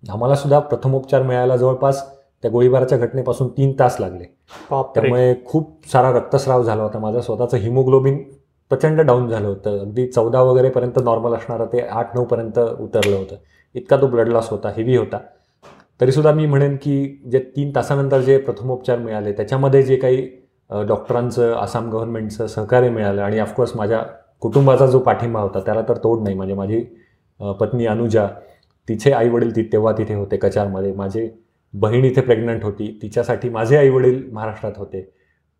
आम्हालासुद्धा प्रथमोपचार मिळायला जवळपास त्या गोळीबाराच्या घटनेपासून तीन तास लागले. त्यामुळे खूप सारा रक्तस्राव झाला होता माझं. स्वतःचं हिमोग्लोबिन प्रचंड डाऊन झालं होतं. अगदी चौदा वगैरेपर्यंत नॉर्मल असणारं ते आठ नऊपर्यंत उतरलं होतं. इतका तो ब्लड लॉस होता हेवी होता. तरीसुद्धा मी म्हणेन की जे तीन तासानंतर जे प्रथमोपचार मिळाले त्याच्यामध्ये जे काही डॉक्टरांचं आसाम गव्हर्नमेंटचं सहकार्य मिळालं आणि ऑफकोर्स माझ्या कुटुंबाचा जो पाठिंबा होता त्याला तर तोड नाही. म्हणजे माझी पत्नी अनुजा तिचे आईवडील ती तेव्हा तिथे होते कचारमध्ये. माझे बहीण इथे प्रेग्नंट होती तिच्यासाठी माझे आईवडील महाराष्ट्रात होते.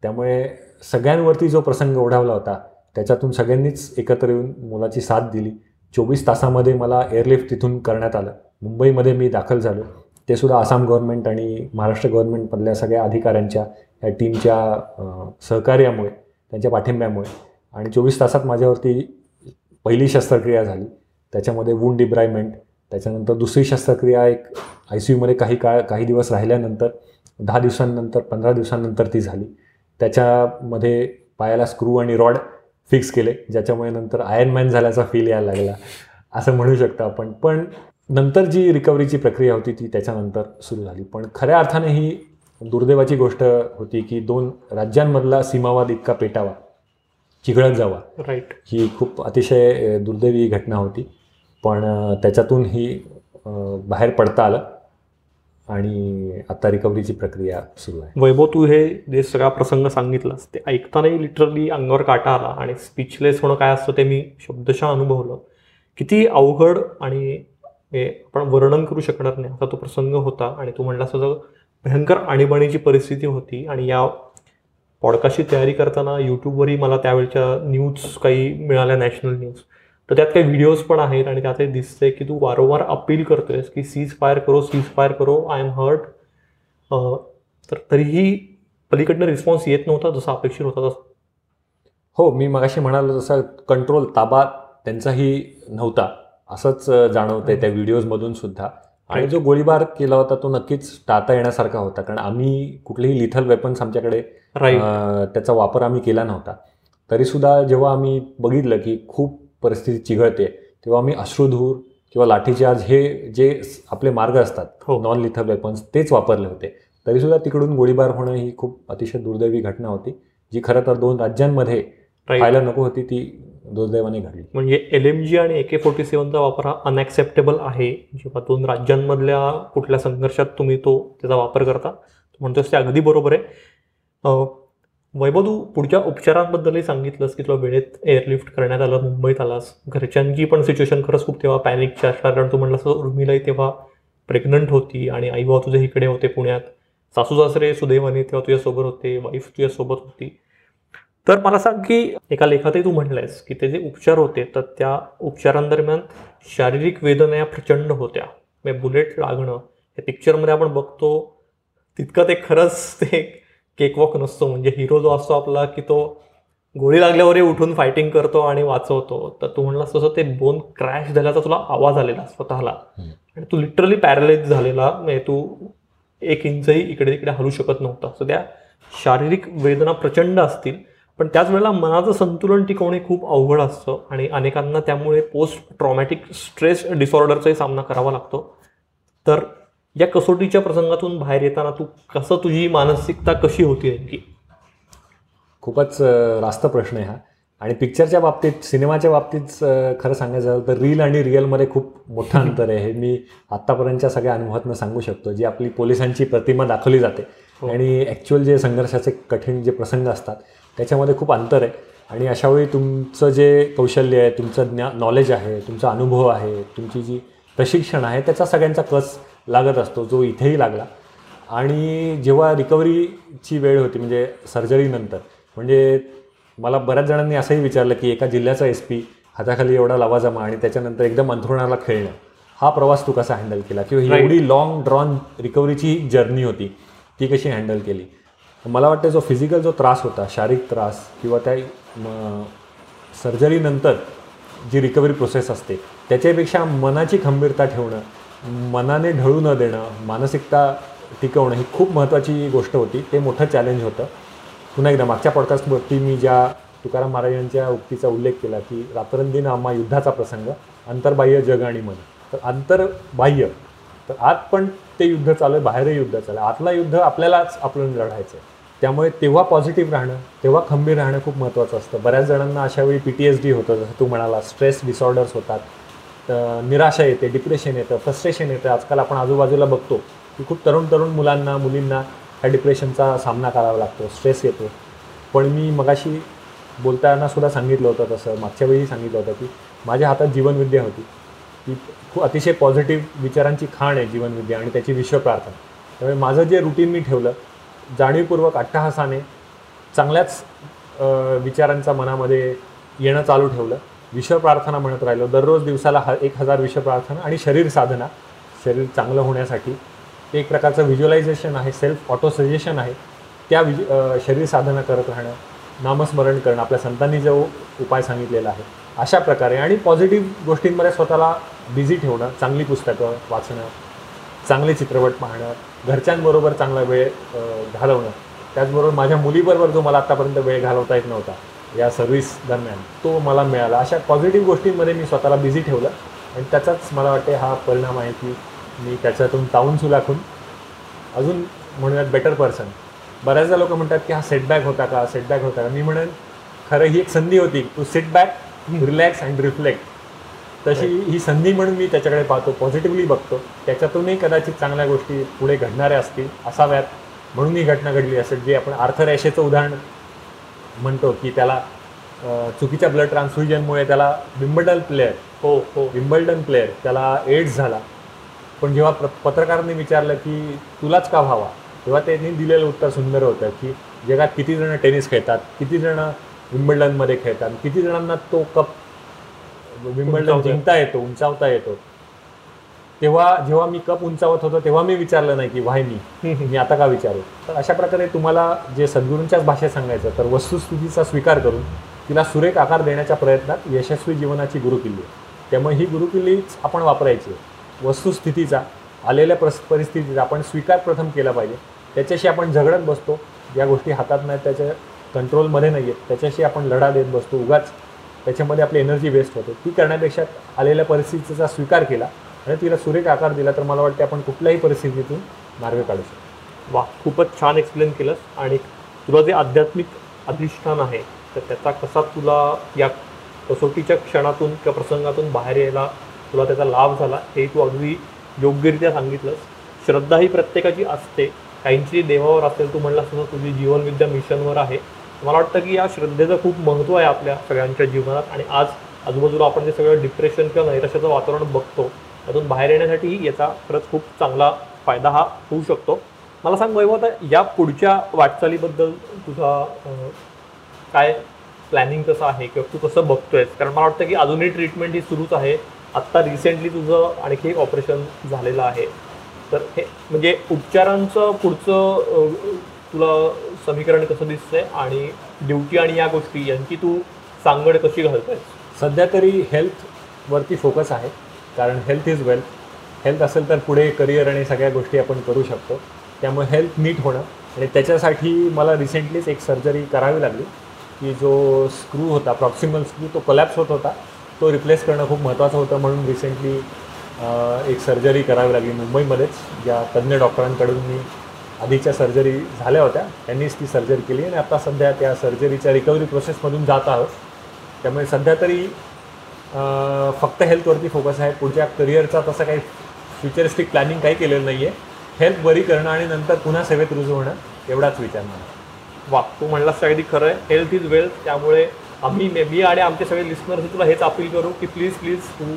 त्यामुळे सगळ्यांवरती जो प्रसंग ओढावला होता त्याच्यातून सगळ्यांनीच एकत्र येऊन मुलाची साथ दिली. चोवीस तासामध्ये मला एअरलिफ्ट तिथून करण्यात आलं. मुंबईमध्ये मी दाखल झालो. ते सुद्धा आसाम गव्हर्नमेंट आणि महाराष्ट्र गव्हर्नमेंटमधल्या सगळ्या अधिकाऱ्यांच्या या टीमच्या सहकार्यामुळे त्यांच्या पाठिंब्यामुळे. आणि चोवीस तासात माझ्यावरती पहिली शस्त्रक्रिया झाली. त्याच्यामध्ये वूंड डिब्रायमेंट त्याच्यानंतर दुसरी शस्त्रक्रिया एक आय सी यूमध्ये काही काळ काही दिवस राहिल्यानंतर दहा दिवसांनंतर पंधरा दिवसांनंतर ती झाली. त्याच्यामध्ये पायाला स्क्रू आणि रॉड फिक्स केले ज्याच्यामुळे नंतर आयर्न मॅन झाल्याचा फील यायला लागला. असं म्हणू शकतो आपण. पण नंतर जी रिकव्हरीची प्रक्रिया होती ती त्याच्यानंतर सुरू झाली. पण खऱ्या अर्थाने ही दुर्दैवाची गोष्ट होती की दोन राज्यांमधला सीमावाद इतका पेटावा चिघळत जावा. राईट ही खूप अतिशय दुर्दैवी घटना होती. पण त्याच्यातून ही बाहेर पडता आलं आणि आता रिकव्हरीची प्रक्रिया सुरू आहे. वैभव तू हे जे सगळा प्रसंग सांगितलास ते ऐकतानाही लिटरली अंगावर काटा आला आणि स्पीचलेस होणं काय असतं ते मी शब्दशः अनुभवलं. किती अवघड आणि हे आपण वर्णन करू शकणार नाही. असा तो प्रसंग होता आणि तू म्हणलास असं भयंकर आणीबाणीची परिस्थिती होती आणि या पॉडकास्टची तयारी करताना यूट्यूबवरही मला त्यावेळच्या न्यूज काही मिळाल्या नॅशनल न्यूज तर त्यात काही व्हिडिओज पण आहेत आणि त्यात हे दिसतंय की तू वारंवार अपील करतोयस की सीज फायर करो सीज फायर करो आय एम हर्ट तर तरीही पलीकडनं रिस्पॉन्स येत नव्हता जसा अपेक्षित होता तसा. हो मी मगाशी म्हणालो तसा कंट्रोल ताबा त्यांचाही नव्हता असंच जाणवतंय त्या व्हिडिओजमधून सुद्धा. आणि जो गोळीबार केला होता तो नक्कीच टाळता येण्यासारखा होता कारण आम्ही कुठलेही लिथल वेपन्स आमच्याकडे त्याचा वापर आम्ही केला नव्हता. तरीसुद्धा जेव्हा आम्ही बघितलं की खूप परिस्थिती चिघळते तेव्हा आम्ही अश्रुधूर किंवा लाठीचार्ज हे जे आपले मार्ग असतात हो. नॉन लिथल वेपन्स तेच वापरले होते. तरीसुद्धा तिकडून गोळीबार होणं ही खूप अतिशय दुर्दैवी घटना होती जी खरं तर दोन राज्यांमध्ये व्हायला नको होती ती दुर्दैवाने घडली. म्हणजे एल एम जी आणि ए के फोर्टी सेवनचा वापर हा अनॲक्सेप्टेबल आहे जेव्हा दोन राज्यांमधल्या कुठल्या संघर्षात तुम्ही तो त्याचा वापर करता. म्हणतोस ते अगदी बरोबर आहे. वैभव तू पुढच्या उपचारांबद्दलही सांगितलंस की तुला वेळेत एअरलिफ्ट करण्यात आलं मुंबईत आलास. घरच्यांची पण सिच्युएशन खरंच खूप तेव्हा पॅनिकची असणार कारण तू म्हणलास उर्मिलाही तेव्हा प्रेग्नंट होती आणि आई भाऊ तुझे इकडे होते पुण्यात. सासू सासरे सुदैवाने तेव्हा तुझ्यासोबत होते वाईफ तुझ्यासोबत होती. तर मला सांग की एका लेखातही तू म्हणलंयस की ते जे उपचार होते तर त्या उपचारांदरम्यान शारीरिक वेदना या प्रचंड होत्या. म्हणजे बुलेट लागणं हे पिक्चरमध्ये आपण बघतो तितकं ते खरंच ते केकवॉक नसतो. म्हणजे हिरो जो असतो आपला की तो गोळी लागल्यावरही उठून फायटिंग करतो आणि वाचवतो. तर तू म्हणलास तसं ते बोन क्रॅश झाल्याचा तुला आवाज आलेला स्वतःला. आणि तू लिटरली पॅरलाइज झालेला म्हणजे तू एक इंचही इकडे तिकडे हलू शकत नव्हता. सो त्या शारीरिक वेदना प्रचंड असतील. पण त्याच वेळेला मनाचं संतुलन टिकवणे खूप अवघड असतं. आणि अनेकांना त्यामुळे पोस्ट ट्रॉमॅटिक स्ट्रेस डिसऑर्डरचाही सामना करावा लागतो. तर या कसोटीच्या प्रसंगातून बाहेर येताना तू कसं तुझी मानसिकता कशी होती नेमकी खूपच रास्त प्रश्न आहे हा. आणि पिक्चरच्या बाबतीत सिनेमाच्या बाबतीत खरं सांगायचं झालं तर रील आणि रिअलमध्ये खूप मोठं अंतर आहे. हे मी आत्तापर्यंतच्या सगळ्या अनुभवातनं सांगू शकतो जी आपली पोलिसांची प्रतिमा दाखवली जाते. आणि ॲक्च्युअल जे संघर्षाचे कठीण जे प्रसंग असतात त्याच्यामध्ये खूप अंतर आहे. आणि अशावेळी तुमचं जे कौशल्य आहे तुमचं ज्ञा नॉलेज आहे तुमचा अनुभव आहे तुमची जी प्रशिक्षण आहे त्याचा सगळ्यांचा कस लागत असतो जो इथेही लागला. आणि जेव्हा रिकव्हरीची वेळ होती म्हणजे सर्जरीनंतर म्हणजे मला बऱ्याच जणांनी असंही विचारलं की एका जिल्ह्याचा एस पी हाताखाली एवढा लवाजमा आणि त्याच्यानंतर एकदम अंथरुणाला खेळणं. हा प्रवास तू कसा हँडल केला? किंवा ही एवढी लॉंग ड्रॉन रिकव्हरीची जर्नी होती ती कशी हँडल केली? मला वाटतं जो फिजिकल जो त्रास होता शारीरिक त्रास किंवा त्या सर्जरीनंतर जी रिकव्हरी प्रोसेस असते त्याच्यापेक्षा मनाची खंबीरता ठेवणं मनाने ढळू न देणं मानसिकता टिकवणं ही खूप महत्त्वाची गोष्ट होती. ते मोठं चॅलेंज होतं. पुन्हा एकदा मागच्या पॉडकास्टवरती मी ज्या तुकाराम महाराजांच्या उक्तीचा उल्लेख केला की रात्रंदिन आम्हा युद्धाचा प्रसंग अंतर्बाह्य जग आणि मन. तर अंतर्बाह्य तर आत पण ते युद्ध चालू आहे बाहेरही युद्ध चालू आहे. आतला युद्ध आपल्यालाच आपलं लढायचं आहे त्यामुळे तेव्हा पॉझिटिव्ह राहणं तेव्हा खंबीर राहणं खूप महत्त्वाचं असतं. बऱ्याच जणांना अशा वेळी पी टी एस डी होतं. जसं तू म्हणाला स्ट्रेस डिसऑर्डर्स होतात. तर निराशा येते डिप्रेशन येतं फ्रस्ट्रेशन येतं. आजकाल आपण आजूबाजूला बघतो की खूप तरुण तरुण मुलांना मुलींना ह्या डिप्रेशनचा सामना करावा लागतो स्ट्रेस येतो. पण मी मगाशी बोलताना सुद्धा सांगितलं होतं तसं मागच्या वेळी सांगितलं होतं की माझ्या हातात जीवनविद्या होती. ती खूप अतिशय पॉझिटिव्ह विचारांची खाण आहे जीवनविद्या आणि त्याची विश्वप्रार्थना. त्यामुळे माझं जे रुटीन मी ठेवलं जाणीवपूर्वक अट्टहासाने चांगल्याच विचारांचा मनामध्ये येणं चालू ठेवलं. विषप्रार्थना प्रार्थना म्हणत राहिलो. दररोज दिवसाला ह एक हजार विषप्रार्थना प्रार्थना आणि शरीर साधना. शरीर चांगलं होण्यासाठी एक प्रकारचं व्हिज्युअलायझेशन आहे सेल्फ ऑटो सजेशन आहे. त्या विज शरीर साधना करत राहणं नामस्मरण करणं आपल्या संतांनी जो उपाय सांगितलेला आहे अशा प्रकारे. आणि पॉझिटिव्ह गोष्टींमध्ये स्वतःला बिझी ठेवणं चांगली पुस्तकं वाचणं चांगले चित्रपट पाहणं घरच्यांबरोबर चांगला वेळ घालवणं. त्याचबरोबर माझ्या मुलीबरोबर जो मला आत्तापर्यंत वेळ घालवता येत नव्हता या सर्व्हिस दरम्यान. तो मला मिळाला. अशा पॉझिटिव्ह गोष्टींमध्ये मी स्वतःला बिझी ठेवलं. आणि त्याचाच मला वाटते हा परिणाम आहे की मी त्याच्यातून तावून सुलाखून अजून म्हणूयात बेटर पर्सन बऱ्याचदा लोक म्हणतात की हा सेटबॅक होता का? सेटबॅक होता का? मी म्हणेन खरं ही एक संधी होती. To sit back relax and reflect तशी ही संधी म्हणून मी त्याच्याकडे पाहतो. पॉझिटिव्हली बघतो. त्याच्यातूनही कदाचित चांगल्या गोष्टी पुढे घडणाऱ्या असतील असाव्यात. म्हणून ही घटना घडली असेल. जे आपण आर्थरॅशेचं उदाहरण म्हणतो की त्याला चुकीच्या ब्लड ट्रान्सफ्युजनमुळे त्याला विम्बल्डन प्लेअर हो हो. विम्बल्डन प्लेअर त्याला एड्स झाला. पण जेव्हा प्र पत्रकारांनी विचारलं की तुलाच का व्हावा? तेव्हा त्यांनी दिलेलं उत्तर सुंदर होतं की जगात किती जण टेनिस खेळतात किती जण विम्बल्डनमध्ये खेळतात किती जणांना तो कप विम्बल्डन जिंकता येतो उंचावता येतो. तेव्हा जेव्हा मी कप उंचावत होतो तेव्हा मी विचारलं नाही की व्हाय मी मी आता का विचारू? तर अशा प्रकारे तुम्हाला जे सद्गुरूंच्याच भाषेत सांगायचं तर वस्तुस्थितीचा स्वीकार करून तिला सुरेख आकार देण्याच्या प्रयत्नात यशस्वी जीवनाची गुरुकिल्ली आहे. त्यामुळे ही गुरुकिल्लीच आपण वापरायची वस्तुस्थितीचा आलेल्या प्रस परिस्थितीचा आपण स्वीकार प्रथम केला पाहिजे. त्याच्याशी आपण झगडत बसतो. ज्या गोष्टी हातात नाहीत त्याच्या कंट्रोलमध्ये नाही आहेत. त्याच्याशी आपण लढा देत बसतो. उगाच त्याच्यामध्ये आपली एनर्जी वेस्ट होते. ती करण्यापेक्षा आलेल्या परिस्थितीचा स्वीकार केला. आणि तिला सुरेख आकार दिला तर मला वाटते आपण कुठल्याही परिस्थितीतून मार्ग काढू शकतो. वा खूपच छान एक्सप्लेन केलंस. आणि तुला जे आध्यात्मिक अधिष्ठान आहे तर त्याचा कसा तुला या कसोटीच्या क्षणातून किंवा प्रसंगातून बाहेर यायला तुला त्याचा लाभ झाला हे तू अगदी योग्यरित्या सांगितलंस. श्रद्धा ही प्रत्येकाची असते. काहींची देवावर असेल तू म्हणलास तसं तुझी जीवनविद्या मिशनवर आहे. मला वाटतं की या श्रद्धेचं खूप महत्त्व आहे आपल्या सगळ्यांच्या जीवनात. आणि आज आजूबाजूला आपण जे सगळं डिप्रेशन किंवा नैराश्याचं वातावरण बघतो त्यातून बाहेर येण्यासाठीही याचा खरंच खूप चांगला फायदा हा होऊ शकतो. मला सांग वैभव आता या पुढच्या वाटचालीबद्दल तुझा काय प्लॅनिंग कसं आहे किंवा तू कसं बघतोयस? कारण मला वाटतं की अजूनही ट्रीटमेंट ही सुरूच आहे. आत्ता रिसेंटली तुझं आणखी एक ऑपरेशन झालेलं आहे. तर हे म्हणजे उपचारांचं पुढचं तुला समीकरण कसं दिसतंय आणि ड्युटी आणि या गोष्टी यांची तू सांगड कशी घालतोय सध्या तरी हेल्थवरती फोकस आहे. कारण हेल्थ इज वेल्थ हेल्थ असेल तर पुढे करिअर आणि सगळ्या गोष्टी आपण करू शकतो. त्यामुळे हेल्थ नीट होणं. आणि त्याच्यासाठी मला रिसेंटलीच एक सर्जरी करावी लागली. की जो स्क्रू होता प्रॉक्सिमल स्क्रू तो कोलॅप्स होत होता. तो रिप्लेस करणं खूप महत्त्वाचं होतं म्हणून रिसेंटली एक सर्जरी करावी लागली मुंबईमध्येच. ज्या तज्ज्ञ डॉक्टरांकडून मी आधीच्या सर्जरी झाल्या होत्या. त्यांनीच ती सर्जरी केली. आणि आता सध्या त्या सर्जरीच्या रिकव्हरी प्रोसेसमधून जात आहोत. त्यामुळे सध्या तरी फक्त हेल्थवरती फोकस आहे. पुढच्या करिअरचा तसं काही फ्युचरिस्टिक प्लॅनिंग काही केलेलं नाही आहे हेल्थ बरी करणं आणि नंतर पुन्हा सेवेत रुजू होणं एवढाच विचार मला. वा तू म्हणलास अगदी खरं आहे हेल्थ इज वेल्थ त्यामुळे आम्ही मे- मी आणि आमचे सगळे लिस्नर्स तुला हेच अपील करू की प्लीज प्लीज तू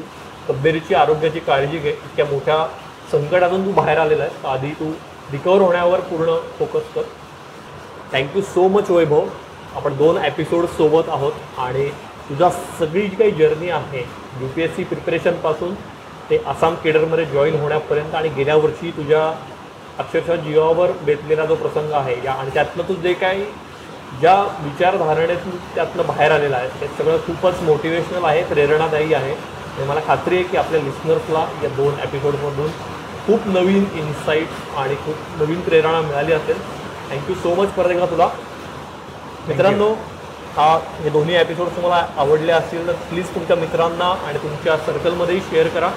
तब्येतीची आरोग्याची काळजी घे. इतक्या मोठ्या संकटातून तू बाहेर आलेला आहे आधी तू रिकवर होण्यावर पूर्ण फोकस कर. Thank you so much Vaibhav. आपण दोन एपिसोड सोबत आहोत आणि तुझा सगळी जी काही जर्नी आहे यू पी एस सी प्रिपरेशनपासून ते आसाम केडरमध्ये जॉईन होण्यापर्यंत आणि गेल्या वर्षी तुझ्या अक्षरशः जीवावर बेतलेला जो प्रसंग आहे या आणि त्यातलं तू जे काही ज्या विचारधारणेतून त्यातनं बाहेर आलेलं आहे ते सगळं खूपच मोटिवेशनल आहे प्रेरणादायी आहे. आणि मला खात्री आहे की आपल्या लिस्नर्सला या दोन एपिसोडमधून खूप नवीन इन्साईट आणि खूप नवीन प्रेरणा मिळाली असेल. थँक्यू सो मच परत एकदा तुला. मित्रांनो हा हे दोन्ही एपिसोड तुम्हाला आवडले असतील तर प्लीज तुमच्या मित्रांना आणि तुमच्या सर्कलमध्येही शेअर करा.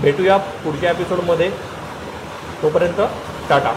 भेटूया पुढच्या एपिसोडमध्ये तोपर्यंत टाटा.